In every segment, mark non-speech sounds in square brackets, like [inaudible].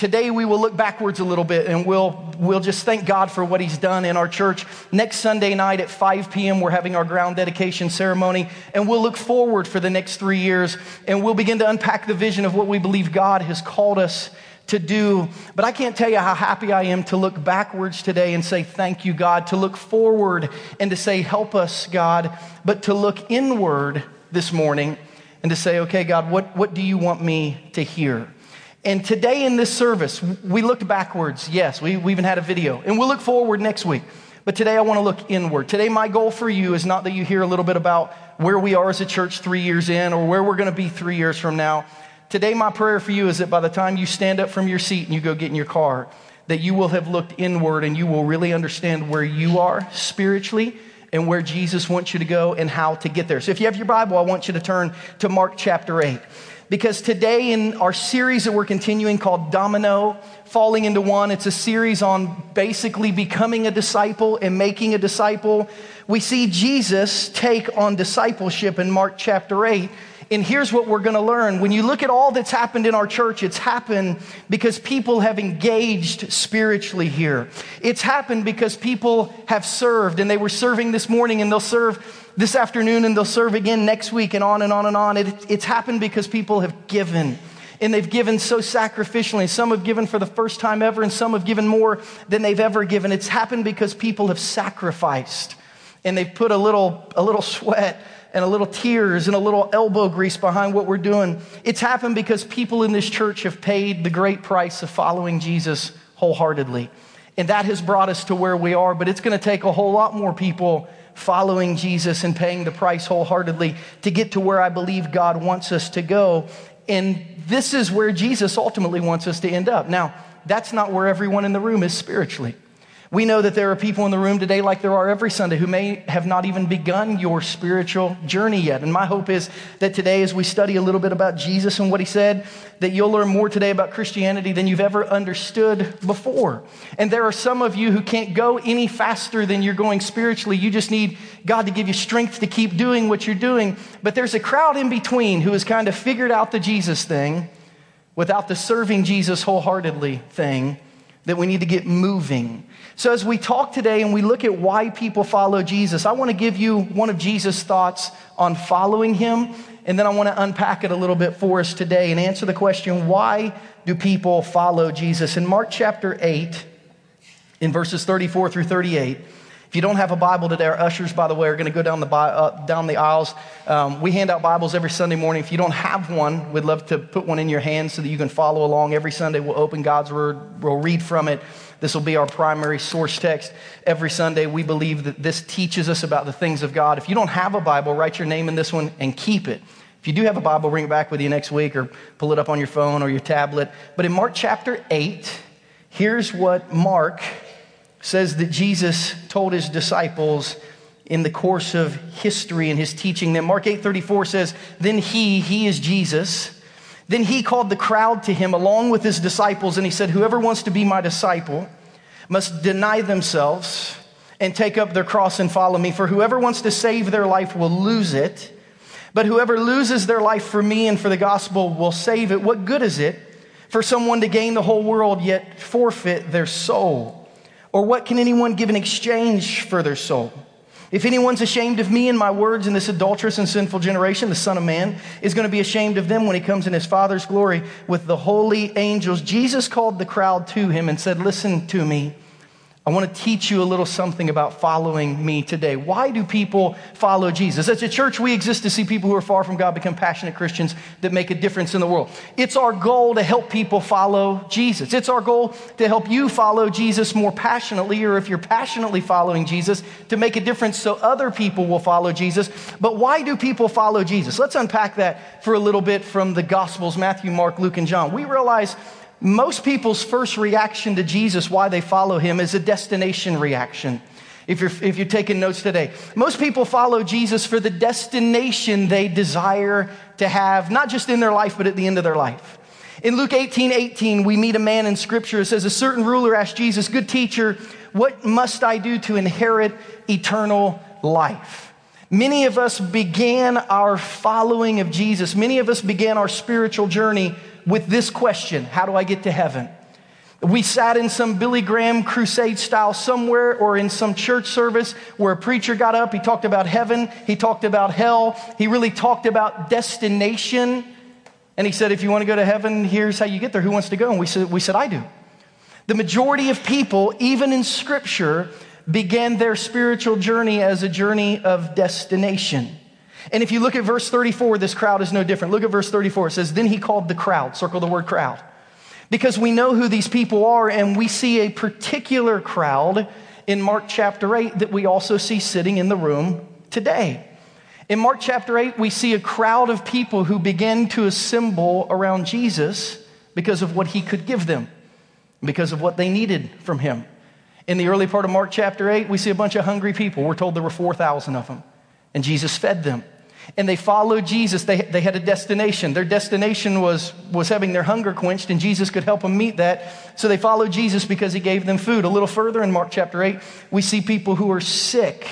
Today we will look backwards a little bit and we'll, we'll just thank God for what he's done in our church. Next Sunday night at 5 p.m., we're having our ground dedication ceremony and we'll look forward for the next three years and we'll begin to unpack the vision of what we believe God has called us to do. But I can't tell you how happy I am to look backwards today and say, Thank you, God, to look forward and to say, Help us, God, but to look inward this morning and to say, Okay, God, what, what do you want me to hear? And today in this service, we looked backwards. Yes, we, we even had a video. And we'll look forward next week. But today I want to look inward. Today, my goal for you is not that you hear a little bit about where we are as a church three years in or where we're going to be three years from now. Today, my prayer for you is that by the time you stand up from your seat and you go get in your car, that you will have looked inward and you will really understand where you are spiritually and where Jesus wants you to go and how to get there. So if you have your Bible, I want you to turn to Mark chapter 8 because today in our series that we're continuing called Domino, Falling into One, it's a series on basically becoming a disciple and making a disciple. We see Jesus take on discipleship in Mark chapter 8. And here's what we're going to learn. When you look at all that's happened in our church, it's happened because people have engaged spiritually here. It's happened because people have served, and they were serving this morning, and they'll serve this afternoon and they'll serve again next week and on and on and on. It, it's happened because people have given. And they've given so sacrificially. Some have given for the first time ever, and some have given more than they've ever given. It's happened because people have sacrificed. And they've put a little, a little sweat and a little tears and a little elbow grease behind what we're doing. It's happened because people in this church have paid the great price of following Jesus wholeheartedly. And that has brought us to where we are, but it's going to take a whole lot more people following Jesus and paying the price wholeheartedly to get to where I believe God wants us to go. And this is where Jesus ultimately wants us to end up. Now, that's not where everyone in the room is spiritually. We know that there are people in the room today, like there are every Sunday, who may have not even begun your spiritual journey yet. And my hope is that today, as we study a little bit about Jesus and what he said, that you'll learn more today about Christianity than you've ever understood before. And there are some of you who can't go any faster than you're going spiritually. You just need God to give you strength to keep doing what you're doing. But there's a crowd in between who has kind of figured out the Jesus thing without the serving Jesus wholeheartedly thing that we need to get moving. So, as we talk today and we look at why people follow Jesus, I want to give you one of Jesus' thoughts on following him. And then I want to unpack it a little bit for us today and answer the question why do people follow Jesus? In Mark chapter 8, in verses 34 through 38, if you don't have a Bible today, our ushers, by the way, are going to go down the, uh, down the aisles. Um, we hand out Bibles every Sunday morning. If you don't have one, we'd love to put one in your hand so that you can follow along. Every Sunday, we'll open God's Word, we'll read from it. This will be our primary source text. Every Sunday, we believe that this teaches us about the things of God. If you don't have a Bible, write your name in this one and keep it. If you do have a Bible, bring it back with you next week or pull it up on your phone or your tablet. But in Mark chapter 8, here's what Mark says that Jesus told his disciples in the course of history and his teaching that Mark 8:34 says, "Then he, he is Jesus, then he called the crowd to him along with his disciples and he said, "Whoever wants to be my disciple must deny themselves and take up their cross and follow me, for whoever wants to save their life will lose it, but whoever loses their life for me and for the gospel will save it. What good is it for someone to gain the whole world yet forfeit their soul?" Or what can anyone give in exchange for their soul? If anyone's ashamed of me and my words in this adulterous and sinful generation, the Son of Man is going to be ashamed of them when he comes in his Father's glory with the holy angels. Jesus called the crowd to him and said, Listen to me. I want to teach you a little something about following me today. Why do people follow Jesus? As a church, we exist to see people who are far from God become passionate Christians that make a difference in the world. It's our goal to help people follow Jesus. It's our goal to help you follow Jesus more passionately, or if you're passionately following Jesus, to make a difference so other people will follow Jesus. But why do people follow Jesus? Let's unpack that for a little bit from the Gospels Matthew, Mark, Luke, and John. We realize most people's first reaction to Jesus, why they follow him, is a destination reaction. If you're, if you're taking notes today, most people follow Jesus for the destination they desire to have, not just in their life, but at the end of their life. In Luke 18 18, we meet a man in scripture. It says, A certain ruler asked Jesus, Good teacher, what must I do to inherit eternal life? Many of us began our following of Jesus. Many of us began our spiritual journey with this question How do I get to heaven? We sat in some Billy Graham crusade style somewhere or in some church service where a preacher got up. He talked about heaven. He talked about hell. He really talked about destination. And he said, if you want to go to heaven, here's how you get there. Who wants to go? And we said, we said, I do. The majority of people, even in scripture, began their spiritual journey as a journey of destination. And if you look at verse 34, this crowd is no different. Look at verse 34. It says, Then he called the crowd. Circle the word crowd because we know who these people are, and we see a particular crowd in Mark chapter 8 that we also see sitting in the room today. In Mark chapter 8, we see a crowd of people who begin to assemble around Jesus because of what he could give them, because of what they needed from him. In the early part of Mark chapter 8, we see a bunch of hungry people. We're told there were 4,000 of them, and Jesus fed them and they followed Jesus. They, they had a destination. Their destination was, was having their hunger quenched, and Jesus could help them meet that. So they followed Jesus because he gave them food. A little further in Mark chapter 8, we see people who are sick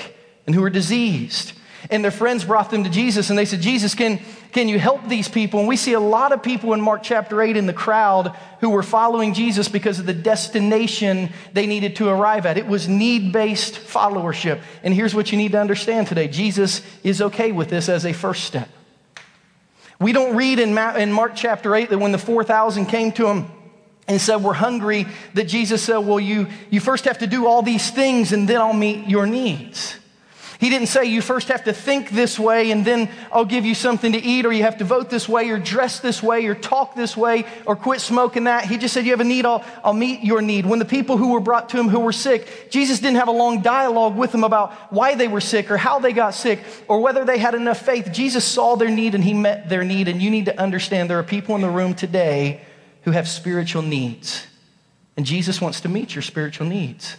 and who are diseased. And their friends brought them to Jesus, and they said, Jesus, can, can you help these people? And we see a lot of people in Mark chapter 8 in the crowd who were following Jesus because of the destination they needed to arrive at. It was need based followership. And here's what you need to understand today Jesus is okay with this as a first step. We don't read in, Mark chapter 8 that when the 4,000 came to him, and said, We're hungry, that Jesus said, Well, you, you first have to do all these things and then I'll meet your needs. He didn't say you first have to think this way and then I'll give you something to eat, or you have to vote this way, or dress this way, or talk this way, or quit smoking that. He just said, You have a need, I'll, I'll meet your need. When the people who were brought to him who were sick, Jesus didn't have a long dialogue with them about why they were sick, or how they got sick, or whether they had enough faith. Jesus saw their need and he met their need. And you need to understand there are people in the room today who have spiritual needs. And Jesus wants to meet your spiritual needs.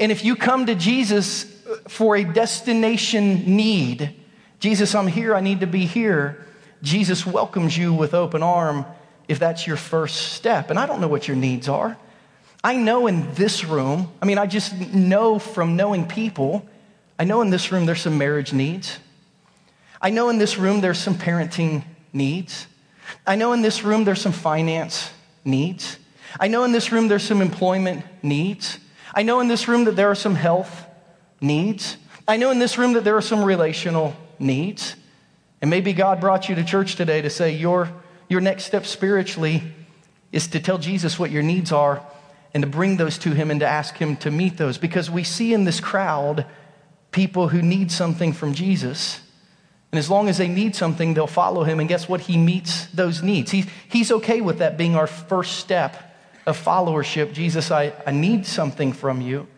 And if you come to Jesus for a destination need. Jesus, I'm here, I need to be here. Jesus welcomes you with open arm if that's your first step. And I don't know what your needs are. I know in this room, I mean, I just know from knowing people, I know in this room there's some marriage needs. I know in this room there's some parenting needs. I know in this room there's some finance needs. I know in this room there's some employment needs. I know in this room that there are some health needs. I know in this room that there are some relational needs. And maybe God brought you to church today to say your, your next step spiritually is to tell Jesus what your needs are and to bring those to Him and to ask Him to meet those. Because we see in this crowd people who need something from Jesus. And as long as they need something, they'll follow Him. And guess what? He meets those needs. He, he's okay with that being our first step of followership. Jesus, I, I need something from you.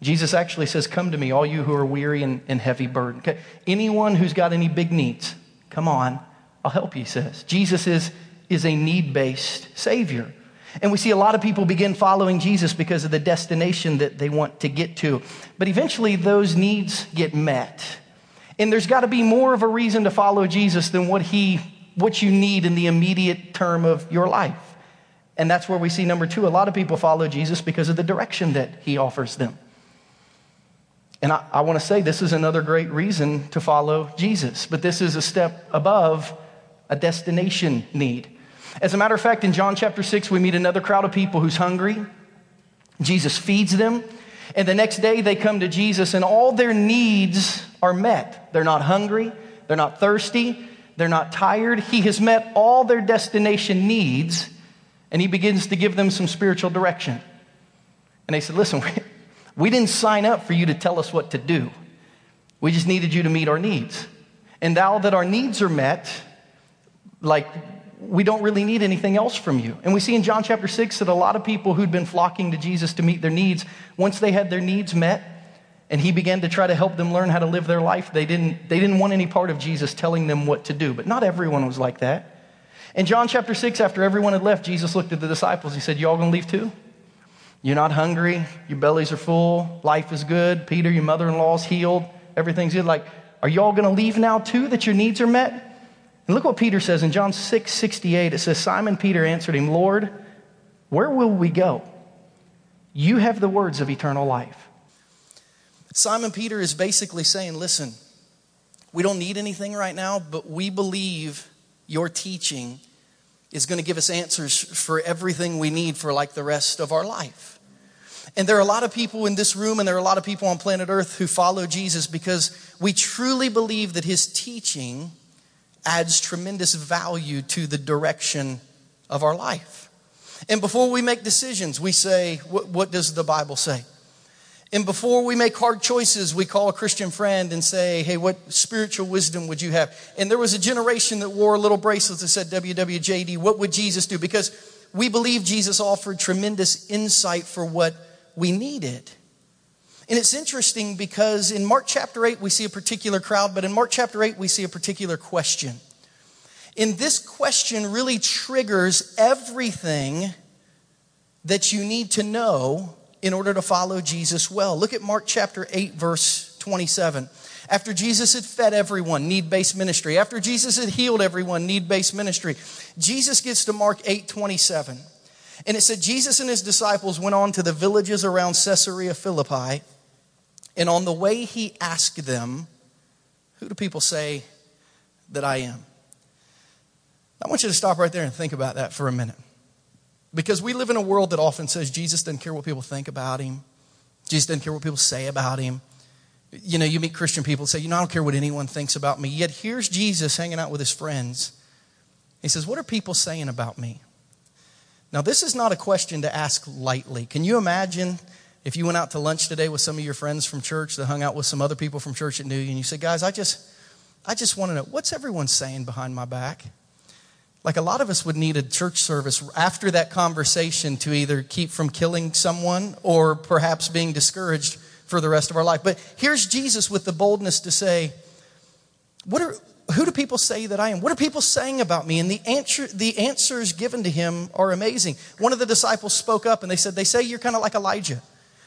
Jesus actually says, Come to me, all you who are weary and, and heavy burdened. Okay? Anyone who's got any big needs, come on, I'll help you, he says. Jesus is, is a need based Savior. And we see a lot of people begin following Jesus because of the destination that they want to get to. But eventually, those needs get met. And there's got to be more of a reason to follow Jesus than what, he, what you need in the immediate term of your life. And that's where we see number two a lot of people follow Jesus because of the direction that he offers them. And I, I want to say this is another great reason to follow Jesus, but this is a step above a destination need. As a matter of fact, in John chapter 6, we meet another crowd of people who's hungry. Jesus feeds them. And the next day, they come to Jesus, and all their needs are met. They're not hungry, they're not thirsty, they're not tired. He has met all their destination needs, and he begins to give them some spiritual direction. And they said, Listen, [laughs] we didn't sign up for you to tell us what to do. We just needed you to meet our needs. And now that our needs are met, like we don't really need anything else from you. And we see in John chapter 6 that a lot of people who'd been flocking to Jesus to meet their needs, once they had their needs met, and he began to try to help them learn how to live their life, they didn't, they didn't want any part of Jesus telling them what to do. But not everyone was like that. In John chapter 6, after everyone had left, Jesus looked at the disciples. He said, You all gonna leave too? You're not hungry. Your bellies are full. Life is good. Peter, your mother in law's healed. Everything's good. Like, are you all going to leave now too that your needs are met? And look what Peter says in John 6 68. It says, Simon Peter answered him, Lord, where will we go? You have the words of eternal life. Simon Peter is basically saying, Listen, we don't need anything right now, but we believe your teaching is going to give us answers for everything we need for like the rest of our life. And there are a lot of people in this room and there are a lot of people on planet Earth who follow Jesus because we truly believe that his teaching adds tremendous value to the direction of our life. And before we make decisions, we say, What, what does the Bible say? And before we make hard choices, we call a Christian friend and say, Hey, what spiritual wisdom would you have? And there was a generation that wore little bracelets that said WWJD, what would Jesus do? Because we believe Jesus offered tremendous insight for what we needed. And it's interesting because in Mark chapter 8, we see a particular crowd, but in Mark chapter 8, we see a particular question. And this question really triggers everything that you need to know in order to follow Jesus well. Look at Mark chapter 8, verse 27. After Jesus had fed everyone, need based ministry. After Jesus had healed everyone, need based ministry. Jesus gets to Mark 8, 27. And it said, Jesus and his disciples went on to the villages around Caesarea Philippi. And on the way, he asked them, Who do people say that I am? I want you to stop right there and think about that for a minute. Because we live in a world that often says Jesus doesn't care what people think about him, Jesus doesn't care what people say about him. You know, you meet Christian people say, You know, I don't care what anyone thinks about me. Yet here's Jesus hanging out with his friends. He says, What are people saying about me? Now, this is not a question to ask lightly. Can you imagine if you went out to lunch today with some of your friends from church that hung out with some other people from church at New and you said, Guys, I just, I just want to know, what's everyone saying behind my back? Like a lot of us would need a church service after that conversation to either keep from killing someone or perhaps being discouraged for the rest of our life. But here's Jesus with the boldness to say, what are, who do people say that I am? What are people saying about me? And the, answer, the answers given to him are amazing. One of the disciples spoke up and they said, They say you're kind of like Elijah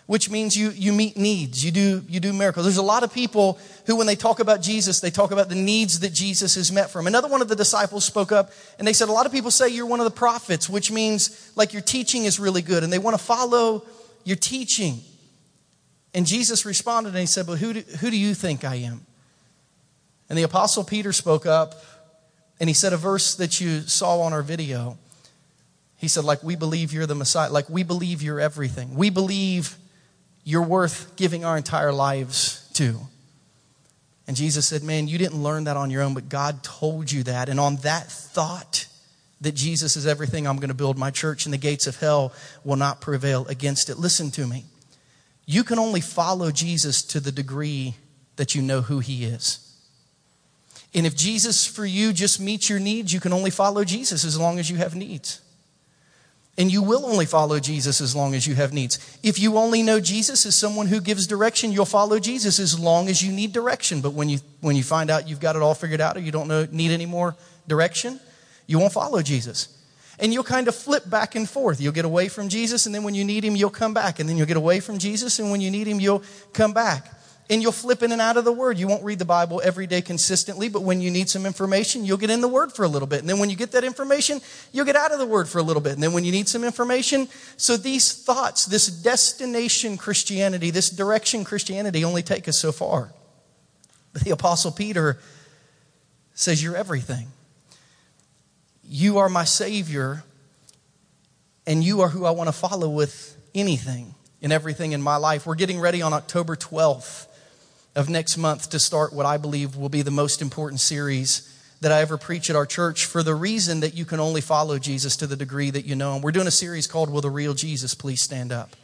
which means you, you meet needs, you do, you do miracles. There's a lot of people who, when they talk about Jesus, they talk about the needs that Jesus has met for them. Another one of the disciples spoke up and they said, A lot of people say you're one of the prophets, which means like your teaching is really good and they want to follow your teaching. And Jesus responded and he said, But who do, who do you think I am? And the apostle Peter spoke up and he said a verse that you saw on our video. He said, like, we believe you're the Messiah. Like, we believe you're everything. We believe you're worth giving our entire lives to. And Jesus said, Man, you didn't learn that on your own, but God told you that. And on that thought that Jesus is everything, I'm going to build my church, and the gates of hell will not prevail against it. Listen to me. You can only follow Jesus to the degree that you know who he is. And if Jesus for you just meets your needs, you can only follow Jesus as long as you have needs. And you will only follow Jesus as long as you have needs. If you only know Jesus as someone who gives direction, you'll follow Jesus as long as you need direction. But when you, when you find out you've got it all figured out or you don't know, need any more direction, you won't follow Jesus. And you'll kind of flip back and forth. You'll get away from Jesus, and then when you need him, you'll come back. And then you'll get away from Jesus, and when you need him, you'll come back and you'll flip in and out of the word. You won't read the Bible every day consistently, but when you need some information, you'll get in the word for a little bit. And then when you get that information, you'll get out of the word for a little bit. And then when you need some information, so these thoughts, this destination Christianity, this direction Christianity only take us so far. But the Apostle Peter says, You're everything. You are my Savior, and you are who I want to follow with anything and everything in my life. We're getting ready on October 12th of next month to start what I believe will be the most important series that I ever preach at our church for the reason that you can only follow Jesus to the degree that you know him. We're doing a series called Will the Real Jesus Please Stand Up?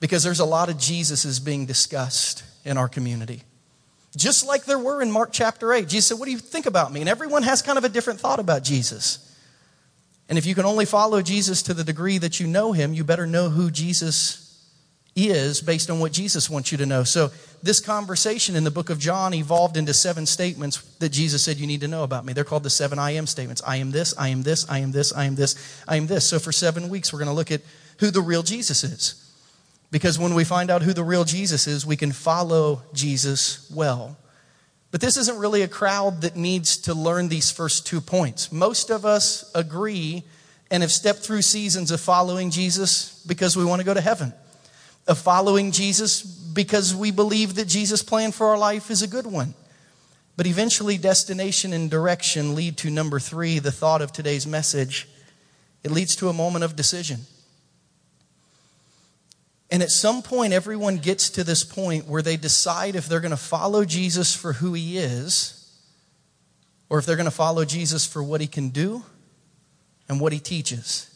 Because there's a lot of Jesuses being discussed in our community. Just like there were in Mark chapter 8. Jesus said, What do you think about me? And everyone has kind of a different thought about Jesus. And if you can only follow Jesus to the degree that you know him, you better know who Jesus is based on what Jesus wants you to know. So, this conversation in the book of John evolved into seven statements that Jesus said you need to know about me. They're called the seven I am statements. I am this, I am this, I am this, I am this, I am this. So, for seven weeks, we're going to look at who the real Jesus is. Because when we find out who the real Jesus is, we can follow Jesus well. But this isn't really a crowd that needs to learn these first two points. Most of us agree and have stepped through seasons of following Jesus because we want to go to heaven of following Jesus because we believe that Jesus' plan for our life is a good one. But eventually, destination and direction lead to number three, the thought of today's message. It leads to a moment of decision. And at some point, everyone gets to this point where they decide if they're going to follow Jesus for who he is or if they're going to follow Jesus for what he can do and what he teaches.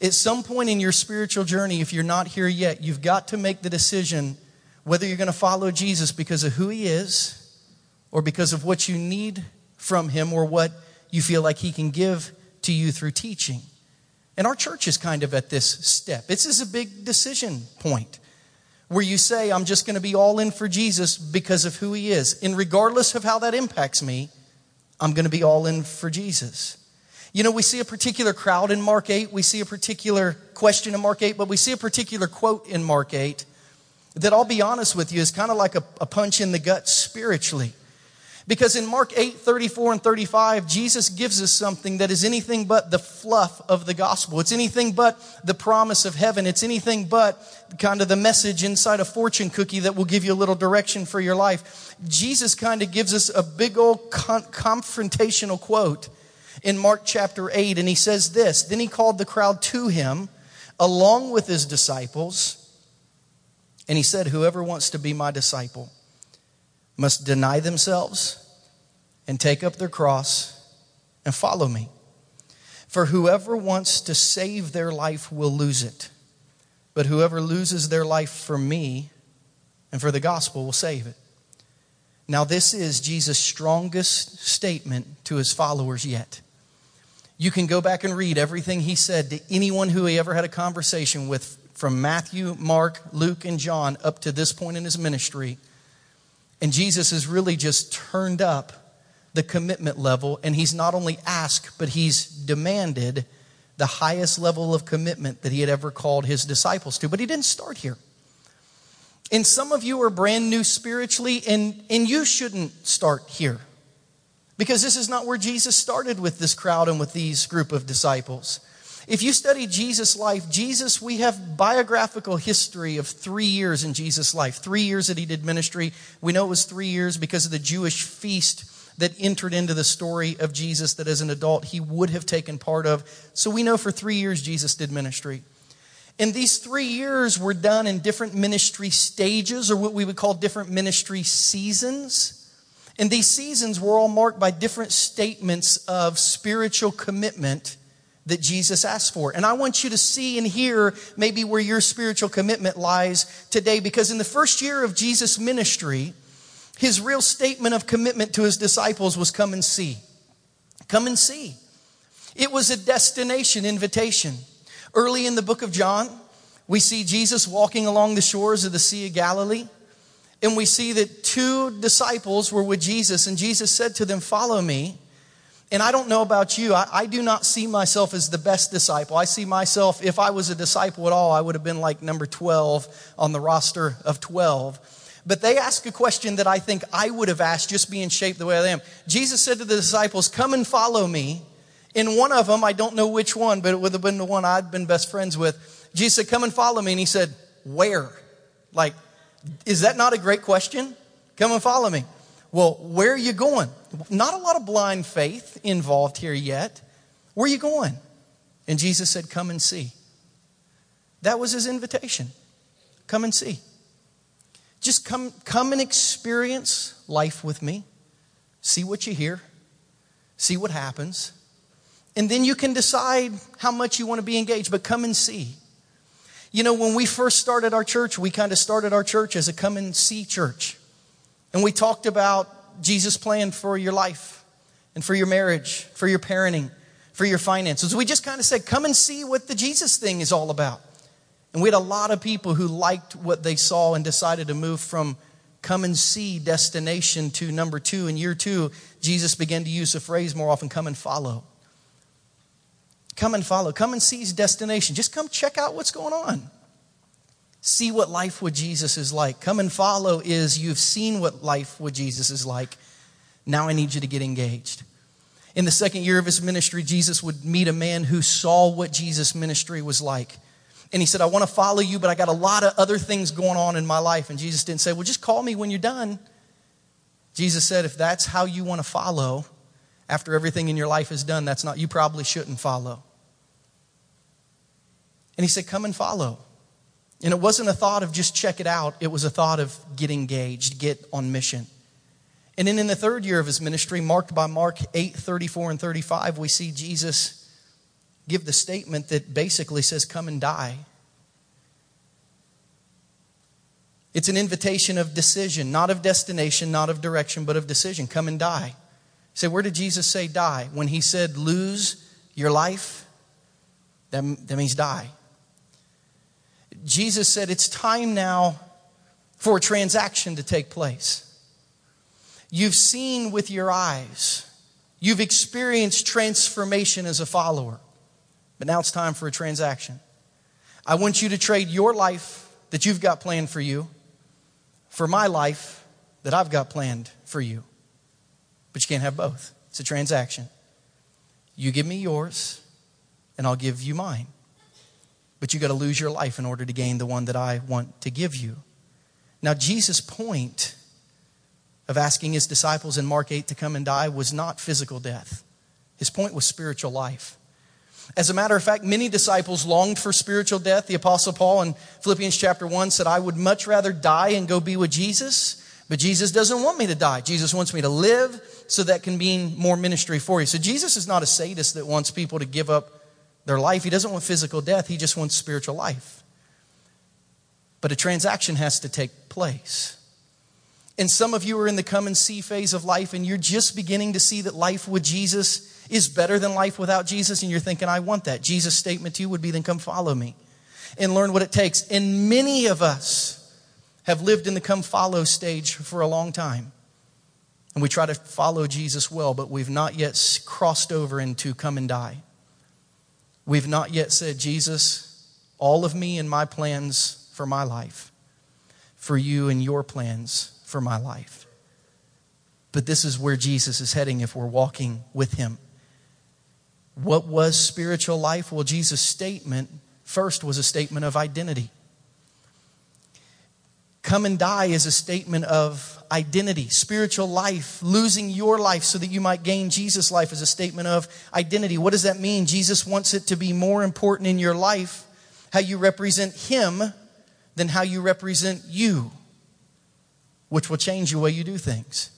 At some point in your spiritual journey, if you're not here yet, you've got to make the decision whether you're going to follow Jesus because of who he is or because of what you need from him or what you feel like he can give to you through teaching. And our church is kind of at this step. This is a big decision point where you say, I'm just going to be all in for Jesus because of who he is. And regardless of how that impacts me, I'm going to be all in for Jesus. You know, we see a particular crowd in Mark 8, we see a particular question in Mark 8, but we see a particular quote in Mark 8 that I'll be honest with you is kind of like a, a punch in the gut spiritually. Because in Mark 8, 34 and 35, Jesus gives us something that is anything but the fluff of the gospel. It's anything but the promise of heaven. It's anything but kind of the message inside a fortune cookie that will give you a little direction for your life. Jesus kind of gives us a big old con- confrontational quote in Mark chapter 8, and he says this Then he called the crowd to him along with his disciples, and he said, Whoever wants to be my disciple, must deny themselves and take up their cross and follow me. For whoever wants to save their life will lose it, but whoever loses their life for me and for the gospel will save it. Now, this is Jesus' strongest statement to his followers yet. You can go back and read everything he said to anyone who he ever had a conversation with from Matthew, Mark, Luke, and John up to this point in his ministry. And Jesus has really just turned up the commitment level, and he's not only asked, but he's demanded the highest level of commitment that he had ever called his disciples to. But he didn't start here. And some of you are brand new spiritually, and, and you shouldn't start here. Because this is not where Jesus started with this crowd and with these group of disciples. If you study Jesus' life, Jesus, we have biographical history of three years in Jesus' life. Three years that he did ministry. We know it was three years because of the Jewish feast that entered into the story of Jesus that as an adult he would have taken part of. So we know for three years Jesus did ministry. And these three years were done in different ministry stages, or what we would call different ministry seasons. And these seasons were all marked by different statements of spiritual commitment that Jesus asked for. And I want you to see and hear maybe where your spiritual commitment lies today, because in the first year of Jesus' ministry, his real statement of commitment to his disciples was come and see. Come and see. It was a destination invitation. Early in the book of John, we see Jesus walking along the shores of the Sea of Galilee. And we see that two disciples were with Jesus, and Jesus said to them, Follow me. And I don't know about you, I, I, do not see myself as the best disciple. I see myself, if I was a disciple at all, I would have been like number 12 on the roster of 12. But they ask a question that I think I would have asked just being shaped the way I am. Jesus said to the disciples, Come and follow me. In one of them, I don't know which one, but it would have been the one I'd been best friends with. Jesus said, Come and follow me. And he said, Where? Like, is that not a great question? Come and follow me. Well, where are you going? Not a lot of blind faith involved here yet. Where are you going? And Jesus said, Come and see. That was his invitation. Come and see. Just come, come and experience life with me. See what you hear. See what happens. And then you can decide how much you want to be engaged, but come and see. You know, when we first started our church, we kind of started our church as a come and see church. And we talked about Jesus' plan for your life and for your marriage, for your parenting, for your finances. We just kind of said, come and see what the Jesus thing is all about. And we had a lot of people who liked what they saw and decided to move from come and see destination to number two. In year two, Jesus began to use the phrase more often come and follow. Come and follow. Come and seize destination. Just come check out what's going on. See what life with Jesus is like. Come and follow is you've seen what life with Jesus is like. Now I need you to get engaged. In the second year of his ministry, Jesus would meet a man who saw what Jesus' ministry was like. And he said, I want to follow you, but I got a lot of other things going on in my life. And Jesus didn't say, Well, just call me when you're done. Jesus said, if that's how you want to follow after everything in your life is done, that's not, you probably shouldn't follow. And he said, come and follow. And it wasn't a thought of just check it out, it was a thought of get engaged, get on mission. And then in the third year of his ministry, marked by Mark 8 34 and 35, we see Jesus give the statement that basically says, Come and die. It's an invitation of decision, not of destination, not of direction, but of decision. Come and die. say, where did Jesus say die? When he said lose your life, that, that means die. Jesus said it's time now for a transaction to take place. You've seen with your eyes, you've experienced transformation as a follower, but now it's time for a transaction. I want you to trade your life that you've got planned for you for my life that I've got planned for you. But you can't have both. It's a transaction. You give me yours, and I'll give you mine. But you got to lose your life in order to gain the one that I want to give you. Now, Jesus' point of asking his disciples in Mark 8 to come and die was not physical death. His point was spiritual life. As a matter of fact, many disciples longed for spiritual death. The Apostle Paul in Philippians chapter 1 said, I would much rather die and go be with Jesus, but Jesus doesn't want me to die. Jesus wants me to live so that can mean more ministry for you. So Jesus is not a sadist that wants people to give up their life. He doesn't want physical death, he just wants spiritual life. But a transaction has to take place. And some of you are in the come and see phase of life, and you're just beginning to see that life with Jesus is better than life without Jesus, and you're thinking, I want that. Jesus' statement to you would be, then come follow me and learn what it takes. And many of us have lived in the come follow stage for a long time. And we try to follow Jesus well, but we've not yet crossed over into come and die. We've not yet said, Jesus, all of me and my plans for my life, for you and your plans for my life. But this is where Jesus is heading if we're walking with him. What was spiritual life? Well, Jesus' statement first was a statement of identity. Come and die is a statement of identity. Spiritual life, losing your life so that you might gain Jesus' life, is a statement of identity. What does that mean? Jesus wants it to be more important in your life how you represent Him than how you represent you, which will change the way you do things.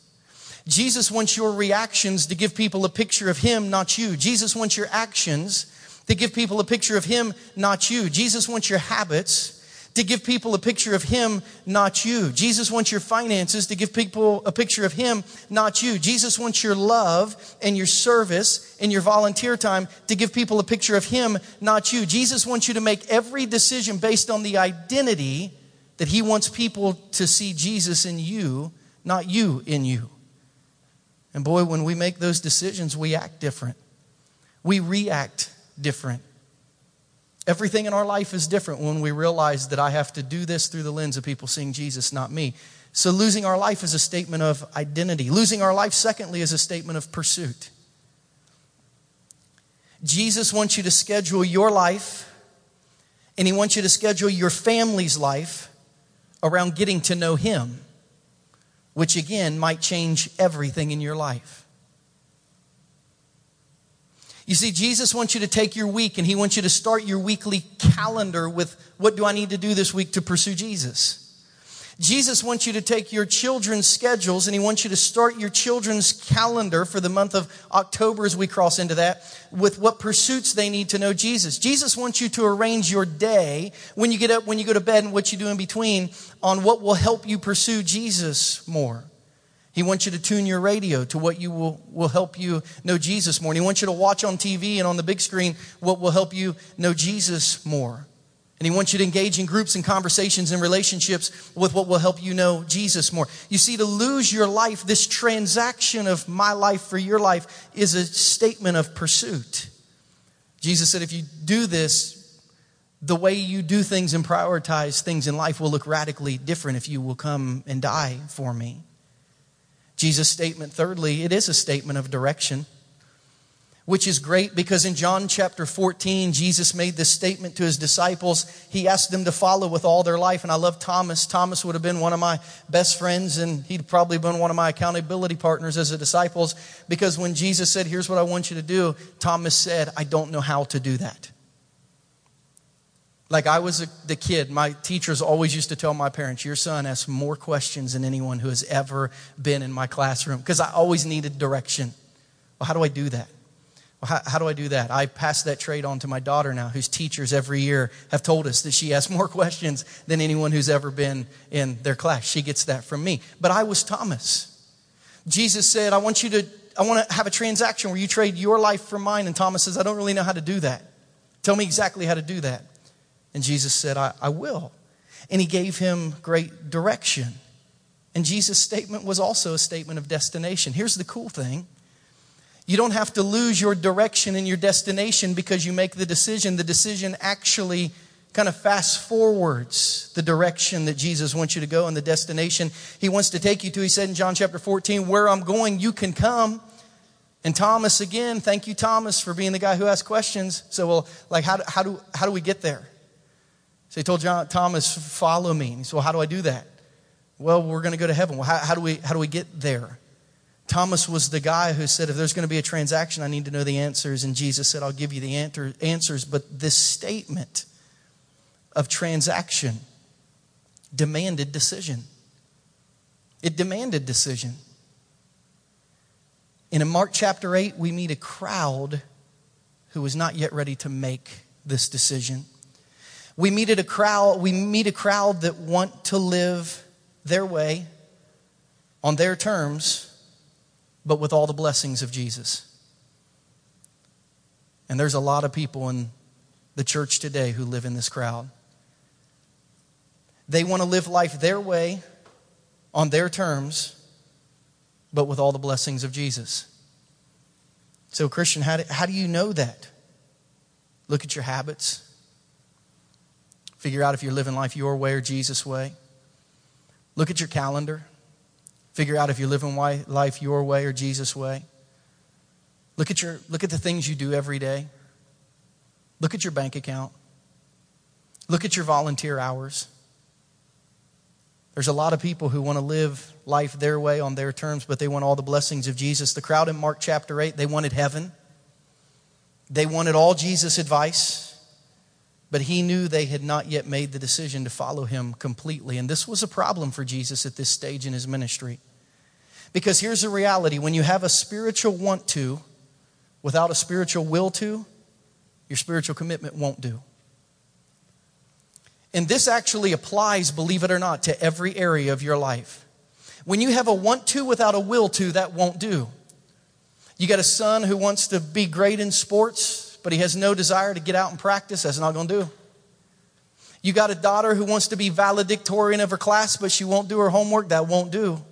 Jesus wants your reactions to give people a picture of Him, not you. Jesus wants your actions to give people a picture of Him, not you. Jesus wants your habits to give people a picture of Him, not you. Jesus wants your finances to give people a picture of Him, not you. Jesus wants your love and your service and your volunteer time to give people a picture of Him, not you. Jesus wants you to make every decision based on the identity that He wants people to see Jesus in you, not you in you. And boy, when we make those decisions, we act different. We react different. Everything in our life is different when we realize that I have to do this through the lens of people seeing Jesus, not me. So, losing our life is a statement of identity. Losing our life, secondly, is a statement of pursuit. Jesus wants you to schedule your life, and He wants you to schedule your family's life around getting to know Him which again might change everything in your life. You see, Jesus wants you to take your week and he wants you to start your weekly calendar with what do I need to do this week to pursue Jesus? Jesus wants you to take your children's schedules and he wants you to start your children's calendar for the month of October as we cross into that with what pursuits they need to know Jesus. Jesus wants you to arrange your day when you get up, when you go to bed, and what you do in between on what will help you pursue Jesus more. He wants you to tune your radio to what you will, will help you know Jesus more. And he wants you to watch on TV and on the big screen what will help you know Jesus more. And he wants you to engage in groups and conversations and relationships with what will help you know Jesus more. You see, to lose your life, this transaction of my life for your life is a statement of pursuit. Jesus said, if you do this, the way you do things and prioritize things in life will look radically different if you will come and die for me. Jesus' statement, thirdly, it is a statement of direction. which is great because in John chapter 14, Jesus made this statement to his disciples. He asked them to follow with all their life. And I love Thomas. Thomas would have been one of my best friends, and he'd probably been one of my accountability partners as a disciples because when Jesus said, Here's what I want you to do, Thomas said, I don't know how to do that. Like I was a, the kid, my teachers always used to tell my parents, Your son asks more questions than anyone who has ever been in my classroom because I always needed direction. Well, how do I do that? Well, how, how, do I do that? I pass that trait on to my daughter now, whose teachers every year have told us that she asks more [laughs] questions than anyone who's ever been in their class. She gets that from me. But I was Thomas. Jesus said, I want you to, I want to have a transaction where you trade your life for mine. And Thomas says, I don't really know how to do that. Tell me exactly how to do that. And Jesus said, I, I will. And he gave him great direction. And Jesus' statement was also a statement of destination. Here's the cool thing you don't have to lose your direction and your destination because you make the decision. The decision actually kind of fast forwards the direction that Jesus wants you to go and the destination he wants to take you to. He said in John chapter 14, Where I'm going, you can come. And Thomas, again, thank you, Thomas, for being the guy who asked questions. So, well, like, how, do, how, do, how do we get there? So he told John, Thomas, Follow me. And he said, Well, how do I do that? Well, we're going to go to heaven. Well, how, how, do we, how do we get there? Thomas was the guy who said, If there's going to be a transaction, I need to know the answers. And Jesus said, I'll give you the answer, answers. But this statement of transaction demanded decision. It demanded decision. And in Mark chapter 8, we meet a crowd who was not yet ready to make this decision. We meet a crowd, we meet a crowd that want to live their way on their terms but with all the blessings of Jesus. And there's a lot of people in the church today who live in this crowd. They want to live life their way, on their terms, but with all the blessings of Jesus. So, Christian, how do, how do you know that? Look at your habits. Figure out if you're living life your way or Jesus' way. Look at your calendar. Figure out if you're living life your way or Jesus' way. Look at, your, look at the things you do every day. Look at your bank account. Look at your volunteer hours. There's a lot of people who want to live life their way on their terms, but they want all the blessings of Jesus. The crowd in Mark chapter 8, they wanted heaven. They wanted all Jesus' advice. But he knew they had not yet made the decision to follow him completely. And this was a problem for Jesus at this stage in his ministry. Because here's the reality when you have a spiritual want to without a spiritual will to, your spiritual commitment won't do. And this actually applies, believe it or not, to every area of your life. When you have a want to without a will to, that won't do. You got a son who wants to be great in sports, but he has no desire to get out and practice, that's not going to do. You got a daughter who wants to be valedictorian of her class, but she won't do her homework, that won't do.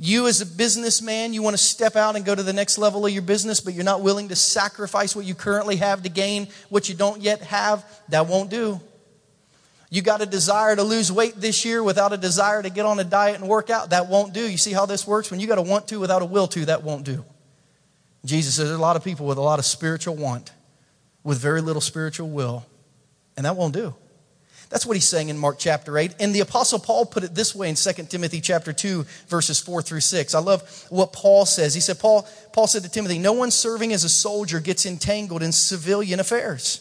You, as a businessman, you want to step out and go to the next level of your business, but you're not willing to sacrifice what you currently have to gain what you don't yet have, that won't do. You got a desire to lose weight this year without a desire to get on a diet and work out, that won't do. You see how this works? When you got a want to without a will to, that won't do. Jesus says there's a lot of people with a lot of spiritual want, with very little spiritual will, and that won't do. That's what he's saying in Mark chapter 8. And the apostle Paul put it this way in 2 Timothy chapter 2 verses 4 through 6. I love what Paul says. He said Paul Paul said to Timothy, "No one serving as a soldier gets entangled in civilian affairs."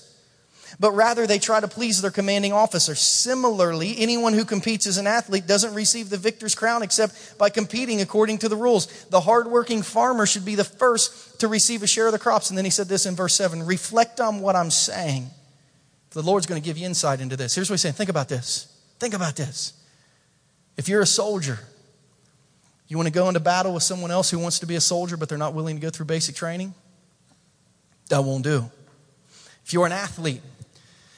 but rather they try to please their commanding officer. Similarly, anyone who competes as an athlete doesn't receive the victor's crown except by competing according to the rules. The hardworking farmer should be the first to receive a share of the crops. And then he said this in verse 7 reflect on what I'm saying. The Lord's going to give you insight into this. Here's what he's saying think about this. Think about this. If you're a soldier, you want to go into battle with someone else who wants to be a soldier, but they're not willing to go through basic training? That won't do. If you're an athlete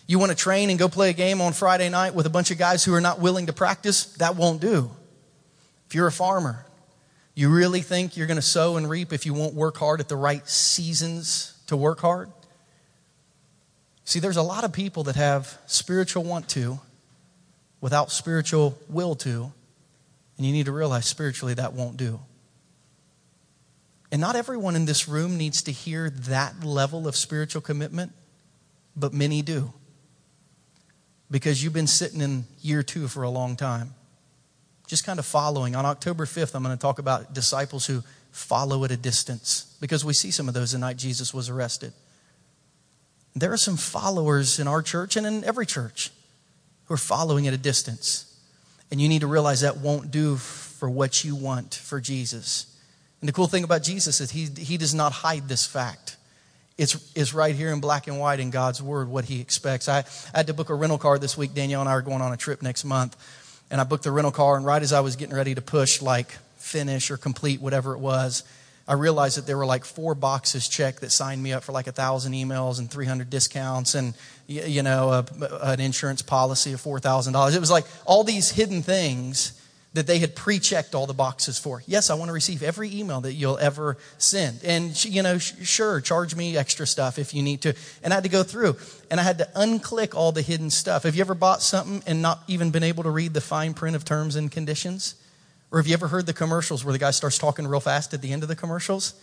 you want to train and go play a game on Friday night with a bunch of guys who are not willing to practice? That won't do. If you're a farmer, you really think you're going to sow and reap if you won't work hard at the right seasons to work hard? See, there's a lot of people that have spiritual want to without spiritual will to, and you need to realize spiritually that won't do. And not everyone in this room needs to hear that level of spiritual commitment, but many do. Because you've been sitting in year two for a long time. Just kind of following. On October 5th, I'm going to talk about disciples who follow at a distance, because we see some of those the night Jesus was arrested. There are some followers in our church and in every church who are following at a distance. And you need to realize that won't do for what you want for Jesus. And the cool thing about Jesus is he, he does not hide this fact. It's, it's right here in black and white in God's word what he expects. I, I had to book a rental car this week. Danielle and I are going on a trip next month. And I booked the rental car, and right as I was getting ready to push, like finish or complete, whatever it was, I realized that there were like four boxes checked that signed me up for like a thousand emails and 300 discounts and, you know, a, an insurance policy of $4,000. It was like all these hidden things that they had pre-checked all the boxes for. Yes, I want to receive every email that you'll ever send. And, you know, sure, charge me extra stuff if you need to. And I had to go through and I had to unclick all the hidden stuff. Have you ever bought something and not even been able to read the fine print of terms and conditions? Or have you ever heard the commercials where the guy starts talking real fast at the end of the commercials?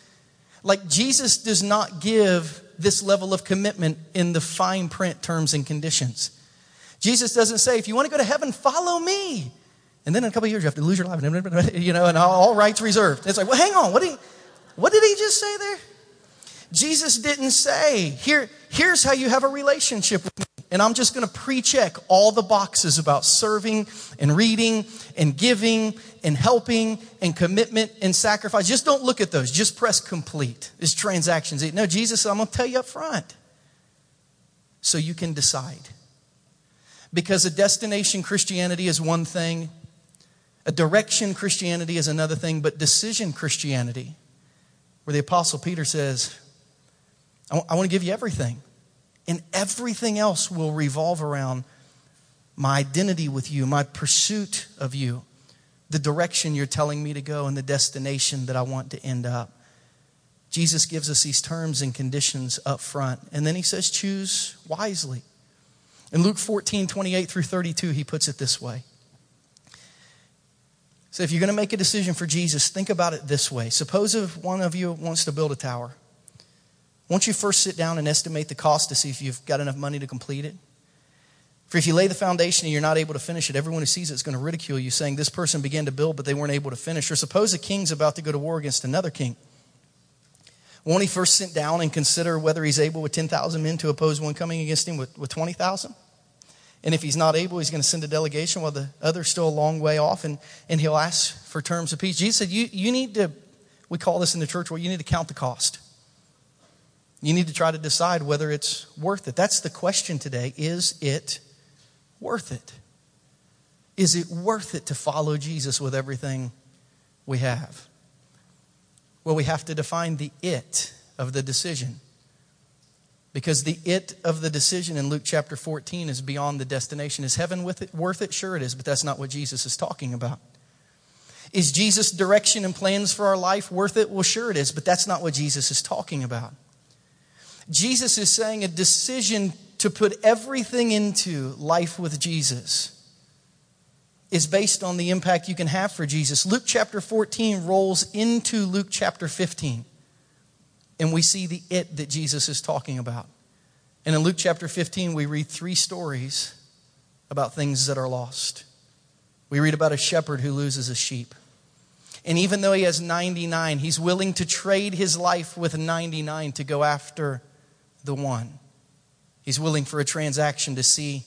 Like Jesus does not give this level of commitment in the fine print terms and conditions. Jesus doesn't say, if you want to go to heaven, follow me. And then in a couple of years, you have to lose your life, [laughs] you know, and all rights reserved. It's like, well, hang on. What did he, what did he just say there? Jesus didn't say, Here, here's how you have a relationship with me. And I'm just going to pre check all the boxes about serving and reading and giving and helping and commitment and sacrifice. Just don't look at those. Just press complete. It's transactions. No, Jesus, I'm going to tell you up front so you can decide. Because a destination Christianity is one thing, a direction Christianity is another thing, but decision Christianity, where the Apostle Peter says, I want to give you everything. And everything else will revolve around my identity with you, my pursuit of you, the direction you're telling me to go, and the destination that I want to end up. Jesus gives us these terms and conditions up front. And then he says, choose wisely. In Luke 14, 28 through 32, he puts it this way. So if you're going to make a decision for Jesus, think about it this way. Suppose if one of you wants to build a tower. Won't you first sit down and estimate the cost to see if you've got enough money to complete it? For if you lay the foundation and you're not able to finish it, everyone who sees it is going to ridicule you, saying, This person began to build, but they weren't able to finish. Or suppose a king's about to go to war against another king. Won't he first sit down and consider whether he's able with 10,000 men to oppose one coming against him with, with 20,000? And if he's not able, he's going to send a delegation while the other's still a long way off, and, and he'll ask for terms of peace. Jesus said, you, you need to, we call this in the church, well, you need to count the cost. You need to try to decide whether it's worth it. That's the question today. Is it worth it? Is it worth it to follow Jesus with everything we have? Well, we have to define the it of the decision. Because the it of the decision in Luke chapter 14 is beyond the destination. Is heaven it, worth it? Sure it is, but that's not what Jesus is talking about. Is Jesus' direction and plans for our life worth it? Well, sure it is, but that's not what Jesus is talking about. Jesus is saying a decision to put everything into life with Jesus is based on the impact you can have for Jesus. Luke chapter 14 rolls into Luke chapter 15, and we see the it that Jesus is talking about. And in Luke chapter 15, we read three stories about things that are lost. We read about a shepherd who loses a sheep. And even though he has 99, he's willing to trade his life with 99 to go after the one. He's willing for a transaction to see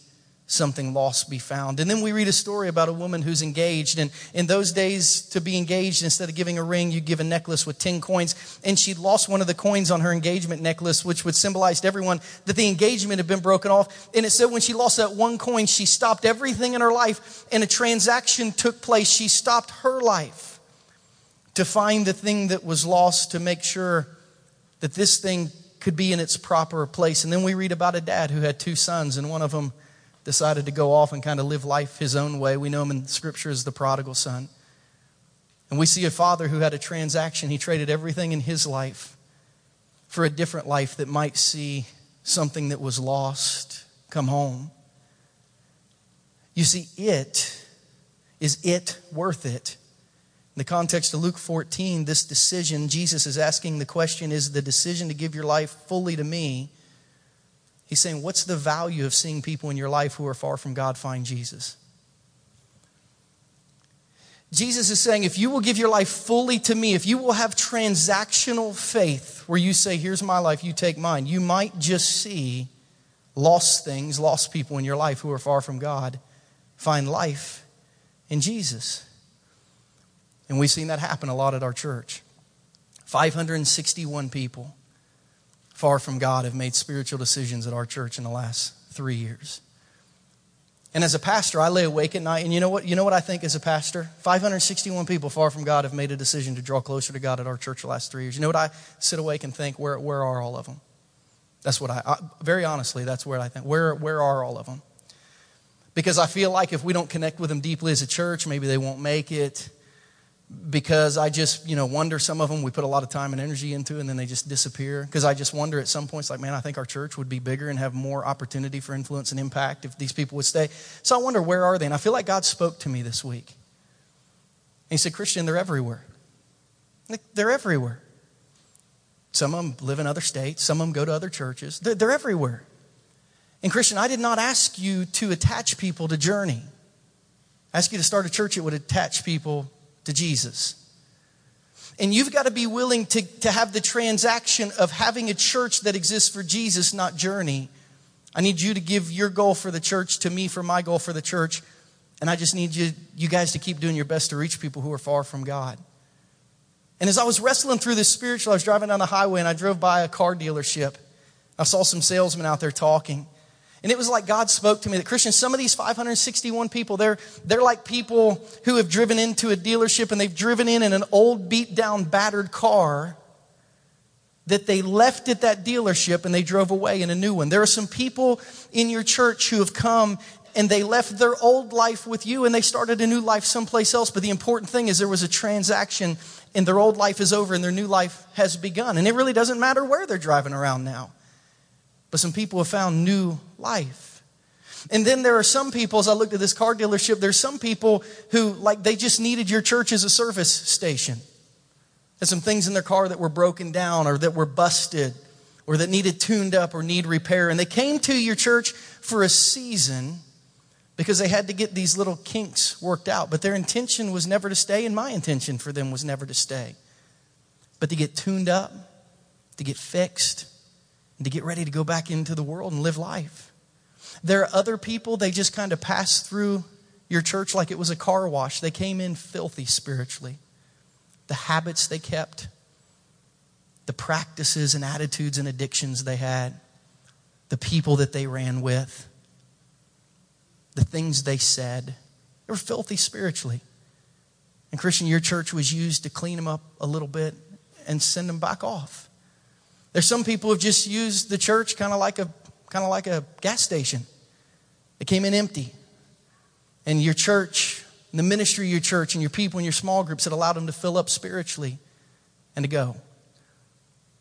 something lost be found. And then we read a story about a woman who's engaged. And in those days, to be engaged, instead of giving a ring, you give a necklace with 10 coins. And she'd lost one of the coins on her engagement necklace, which would symbolize to everyone that the engagement had been broken off. And it said when she lost that one coin, she stopped everything in her life and a transaction took place. She stopped her life to find the thing that was lost to make sure that this thing could be in its proper place. And then we read about a dad who had two sons, and one of them decided to go off and kind of live life his own way. We know him in Scripture as the prodigal son. And we see a father who had a transaction. He traded everything in his life for a different life that might see something that was lost come home. You see, it is it worth it In the context of Luke 14, this decision, Jesus is asking the question is the decision to give your life fully to me? He's saying, What's the value of seeing people in your life who are far from God find Jesus? Jesus is saying, if you will give your life fully to me, if you will have transactional faith where you say, Here's my life, you take mine, you might just see lost things, lost people in your life who are far from God find life in Jesus. And we've seen that happen a lot at our church. 561 people far from God have made spiritual decisions at our church in the last three years. And as a pastor, I lay awake at night, and you know what? You know what I think as a pastor? 561 people far from God have made a decision to draw closer to God at our church the last three years. You know what I sit awake and think? Where, where are all of them? That's what I, I very honestly, that's where I think. Where, where are all of them? Because I feel like if we don't connect with them deeply as a church, maybe they won't make it because I just, you know, wonder some of them we put a lot of time and energy into and then they just disappear. Because I just wonder at some points, like, man, I think our church would be bigger and have more opportunity for influence and impact if these people would stay. So I wonder, where are they? And I feel like God spoke to me this week. And He said, Christian, they're everywhere. They're everywhere. Some of them live in other states, some of them go to other churches. They're, they're everywhere. And Christian, I did not ask you to attach people to Journey. I asked you to start a church that would attach people to Jesus. And you've got to be willing to, to have the transaction of having a church that exists for Jesus, not journey. I need you to give your goal for the church to me for my goal for the church. And I just need you, you guys to keep doing your best to reach people who are far from God. And as I was wrestling through this spiritual, I was driving down the highway and I drove by a car dealership. I saw some salesmen out there talking. And it was like God spoke to me that Christians, some of these 561 people, they're, they're like people who have driven into a dealership and they've driven in in an old, beat down, battered car that they left at that dealership and they drove away in a new one. There are some people in your church who have come and they left their old life with you and they started a new life someplace else. But the important thing is there was a transaction and their old life is over and their new life has begun. And it really doesn't matter where they're driving around now but some people have found new life. And then there are some people, as I looked at this car dealership, there's some people who, like, they just needed your church as a service station. There's some things in their car that were broken down or that were busted or that needed tuned up or need repair. And they came to your church for a season because they had to get these little kinks worked out. But their intention was never to stay, and my intention for them was never to stay, but to get tuned up, to get fixed, and to get ready to go back into the world and live life. There are other people, they just kind of pass through your church like it was a car wash. They came in filthy spiritually. The habits they kept, the practices and attitudes and addictions they had, the people that they ran with, the things they said, they were filthy spiritually. And Christian, your church was used to clean them up a little bit and send them back off. There's some people who've just used the church kind of like a kind of like a gas station. They came in empty. And your church, and the ministry of your church and your people and your small groups that allowed them to fill up spiritually and to go.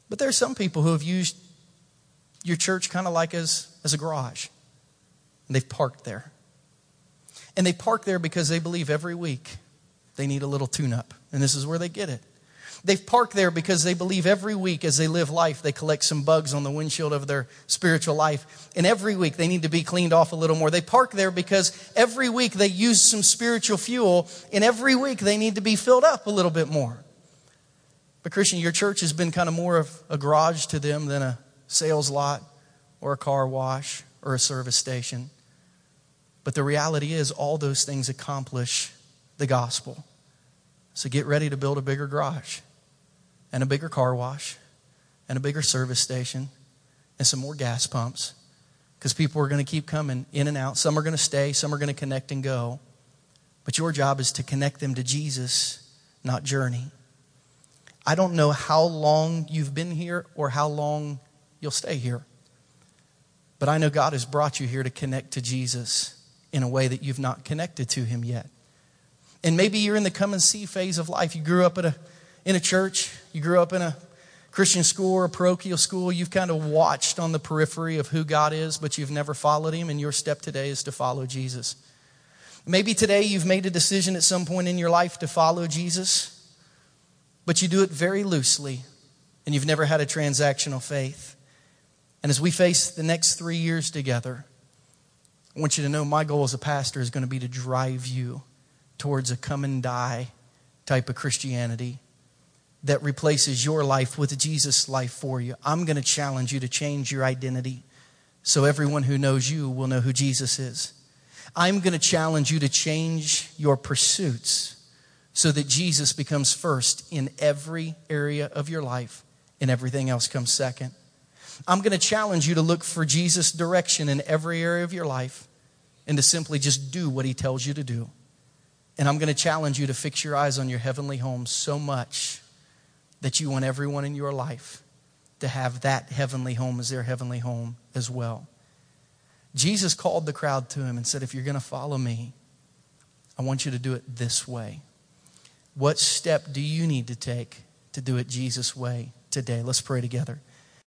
But there are some people who have used your church kind of like as, as a garage. And they've parked there. And they park there because they believe every week they need a little tune up. And this is where they get it. They've parked there because they believe every week as they live life, they collect some bugs on the windshield of their spiritual life. And every week they need to be cleaned off a little more. They park there because every week they use some spiritual fuel, and every week they need to be filled up a little bit more. But, Christian, your church has been kind of more of a garage to them than a sales lot or a car wash or a service station. But the reality is, all those things accomplish the gospel. So get ready to build a bigger garage and a bigger car wash and a bigger service station and some more gas pumps because people are going to keep coming in and out. Some are going to stay, some are going to connect and go. But your job is to connect them to Jesus, not journey. I don't know how long you've been here or how long you'll stay here. But I know God has brought you here to connect to Jesus in a way that you've not connected to him yet. And maybe you're in the come and see phase of life. You grew up at a in a church, you grew up in a Christian school or a parochial school, you've kind of watched on the periphery of who God is, but you've never followed him, and your step today is to follow Jesus. Maybe today you've made a decision at some point in your life to follow Jesus, but you do it very loosely and you've never had a transactional faith. And as we face the next three years together, I want you to know my goal as a pastor is going to be to drive you towards a come and die type of Christianity that replaces your life with Jesus' life for you. I'm going to challenge you to change your identity so everyone who knows you will know who Jesus is. I'm going to challenge you to change your pursuits so that Jesus becomes first in every area of your life and everything else comes second. I'm going to challenge you to look for Jesus' direction in every area of your life and to simply just do what he tells you to do. And I'm going to challenge you to fix your eyes on your heavenly home so much that you want everyone in your life to have that heavenly home as their heavenly home as well. Jesus called the crowd to him and said, If you're going to follow me, I want you to do it this way. What step do you need to take to do it Jesus' way today? Let's pray together.